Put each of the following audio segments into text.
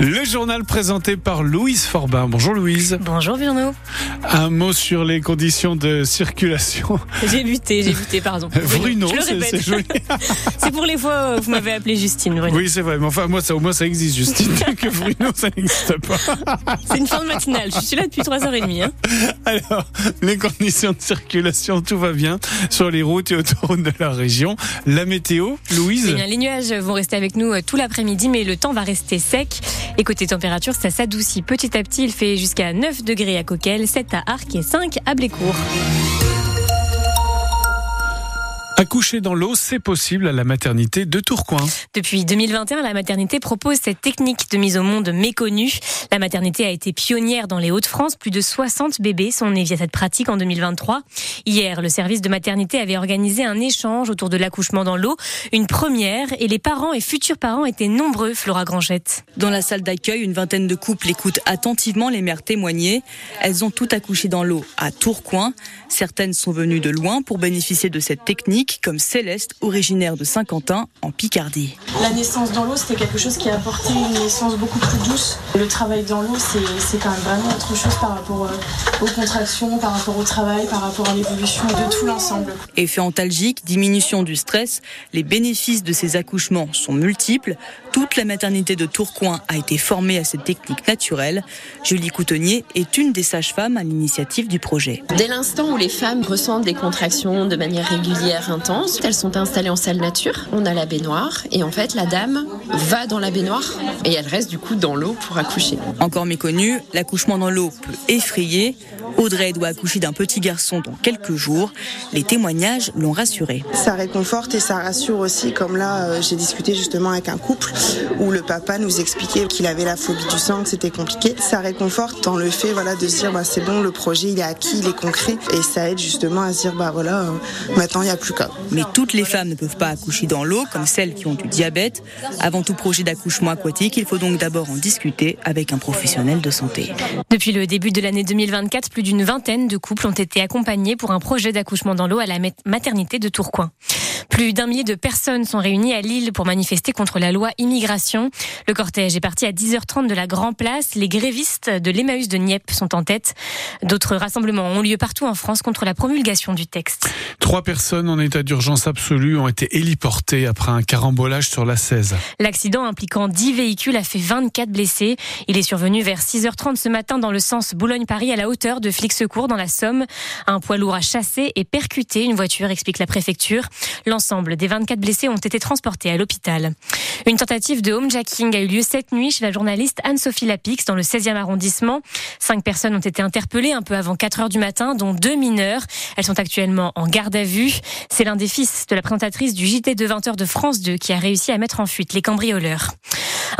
Le journal présenté par Louise Forbin. Bonjour Louise. Bonjour Bruno. Un mot sur les conditions de circulation. J'ai buté, j'ai buté, pardon. Bruno, c'est joli. c'est pour les fois où vous m'avez appelé Justine. Bruno. Oui, c'est vrai. Mais enfin, moi, ça, au moins, ça existe, Justine. que Bruno, ça n'existe pas. c'est une fin de matinale. Je suis là depuis 3h30. Hein. Alors, les conditions de circulation, tout va bien sur les routes et autoroutes de la région. La météo, Louise? Eh bien, Les nuages vont rester avec nous euh, tout l'après-midi, mais le temps va rester sec. Et côté température, ça s'adoucit petit à petit. Il fait jusqu'à 9 degrés à Coquel, 7 à Arc et 5 à Blécourt. Accoucher dans l'eau, c'est possible à la maternité de Tourcoing. Depuis 2021, la maternité propose cette technique de mise au monde méconnue. La maternité a été pionnière dans les Hauts-de-France. Plus de 60 bébés sont nés via cette pratique en 2023. Hier, le service de maternité avait organisé un échange autour de l'accouchement dans l'eau, une première, et les parents et futurs parents étaient nombreux, Flora Granchette. Dans la salle d'accueil, une vingtaine de couples écoutent attentivement les mères témoigner. Elles ont toutes accouché dans l'eau à Tourcoing. Certaines sont venues de loin pour bénéficier de cette technique comme Céleste, originaire de Saint-Quentin, en Picardie. La naissance dans l'eau, c'était quelque chose qui a apporté une naissance beaucoup plus douce. Le travail dans l'eau, c'est quand même vraiment autre chose par rapport euh, aux contractions, par rapport au travail, par rapport à l'évolution de tout l'ensemble. Effet antalgique, diminution du stress, les bénéfices de ces accouchements sont multiples. Toute la maternité de Tourcoing a été formée à cette technique naturelle. Julie Coutonnier est une des sages-femmes à l'initiative du projet. Dès l'instant où les femmes ressentent des contractions de manière régulière, elles sont installées en salle nature. On a la baignoire et en fait la dame va dans la baignoire et elle reste du coup dans l'eau pour accoucher. Encore méconnu, l'accouchement dans l'eau peut effrayer. Audrey doit accoucher d'un petit garçon dans quelques jours. Les témoignages l'ont rassurée. Ça réconforte et ça rassure aussi, comme là euh, j'ai discuté justement avec un couple où le papa nous expliquait qu'il avait la phobie du sang, que c'était compliqué. Ça réconforte dans le fait voilà, de se dire bah, c'est bon, le projet il est acquis, il est concret et ça aide justement à se dire bah voilà, euh, maintenant il n'y a plus qu'à. Mais toutes les femmes ne peuvent pas accoucher dans l'eau, comme celles qui ont du diabète. Avant tout projet d'accouchement aquatique, il faut donc d'abord en discuter avec un professionnel de santé. Depuis le début de l'année 2024, plus d'une vingtaine de couples ont été accompagnés pour un projet d'accouchement dans l'eau à la maternité de Tourcoing. Plus d'un millier de personnes sont réunies à Lille pour manifester contre la loi immigration. Le cortège est parti à 10h30 de la Grand Place. Les grévistes de l'Emmaüs de Nieppe sont en tête. D'autres rassemblements ont lieu partout en France contre la promulgation du texte. Trois personnes en état d'urgence absolue ont été héliportées après un carambolage sur la 16. L'accident impliquant 10 véhicules a fait 24 blessés. Il est survenu vers 6h30 ce matin dans le sens Boulogne-Paris à la hauteur de Flix-Secours dans la Somme. Un poids lourd a chassé et percuté une voiture, explique la préfecture. L'ensemble des 24 blessés ont été transportés à l'hôpital. Une tentative de homejacking a eu lieu cette nuit chez la journaliste Anne-Sophie Lapix dans le 16e arrondissement. Cinq personnes ont été interpellées un peu avant 4 heures du matin, dont deux mineurs. Elles sont actuellement en garde à vue. C'est l'un des fils de la présentatrice du JT de 20h de France 2 qui a réussi à mettre en fuite les cambrioleurs.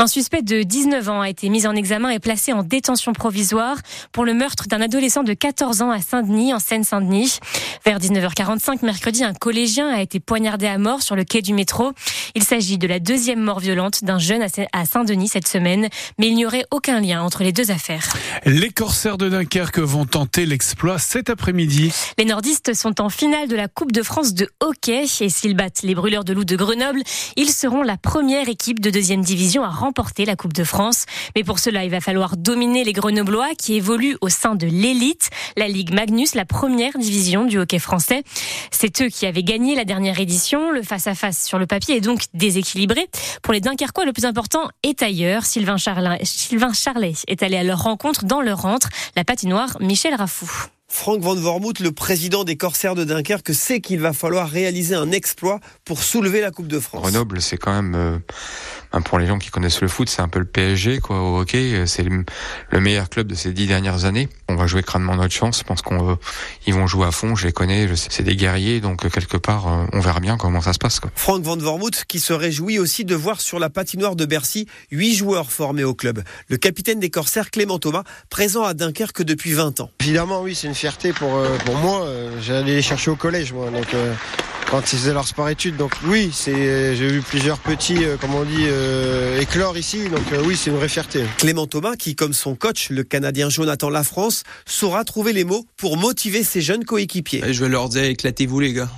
Un suspect de 19 ans a été mis en examen et placé en détention provisoire pour le meurtre d'un adolescent de 14 ans à Saint-Denis, en Seine-Saint-Denis. Vers 19h45 mercredi, un collégien a été poignardé à mort sur le quai du métro. Il s'agit de la deuxième mort violente d'un jeune à Saint-Denis cette semaine, mais il n'y aurait aucun lien entre les deux affaires. Les corsaires de Dunkerque vont tenter l'exploit cet après-midi. Les nordistes sont en finale de la Coupe de France de hockey et s'ils battent les brûleurs de loups de Grenoble, ils seront la première équipe de deuxième division à remporter la Coupe de France. Mais pour cela, il va falloir dominer les Grenoblois qui évoluent au sein de l'élite, la Ligue Magnus, la première division du hockey français. C'est eux qui avaient gagné la dernière édition. Le face-à-face sur le papier est donc déséquilibré. Pour les Dunkerquois, le plus important est ailleurs. Sylvain Charlet, Sylvain Charlet est allé à leur rencontre dans leur rentre, la patinoire Michel Raffou. Franck Van Vormouth, le président des Corsaires de Dunkerque, sait qu'il va falloir réaliser un exploit pour soulever la Coupe de France. Grenoble, c'est quand même euh, ben, pour les gens qui connaissent le foot, c'est un peu le PSG quoi au hockey. C'est le, meilleur club de ces dix dernières années. On va jouer crânement notre chance. Je pense qu'on ils vont jouer à fond. Je les connais. C'est des guerriers. Donc quelque part, on verra bien comment ça se passe. Quoi. Franck Van Vormouth qui se réjouit aussi de voir sur la patinoire de Bercy huit joueurs formés au club. Le capitaine des Corsaires Clément Thomas, présent à Dunkerque depuis 20 ans. Évidemment, oui, c'est une fierté pour euh, pour moi. J'allais les chercher au collège, moi. Donc euh, quand ils faisaient leur sport-études. Donc oui, c'est, j'ai vu plusieurs petits, euh, comme on dit, euh, éclore ici. Donc euh, oui, c'est une vraie fierté. Clément Thomas, qui comme son coach, le Canadien Jonathan Lafrance, saura trouver les mots pour motiver ses jeunes coéquipiers. Je vais leur dire, éclatez-vous les gars.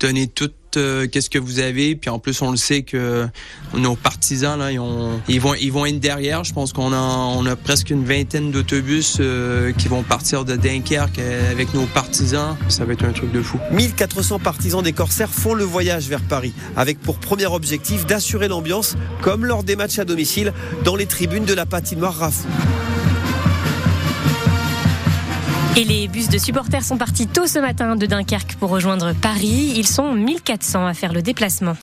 Donnez tout euh, qu'est-ce que vous avez. Puis en plus, on le sait que nos partisans là, ils, ils vont ils vont être derrière. Je pense qu'on a on a presque une vingtaine d'autobus euh, qui vont partir de Dunkerque avec nos partisans. Ça va être un truc de fou. 1400 partisans des Corsaires font le voyage vers Paris, avec pour premier objectif d'assurer l'ambiance, comme lors des matchs à domicile, dans les tribunes de la patinoire Rafou. Et les bus de supporters sont partis tôt ce matin de Dunkerque pour rejoindre Paris. Ils sont 1400 à faire le déplacement.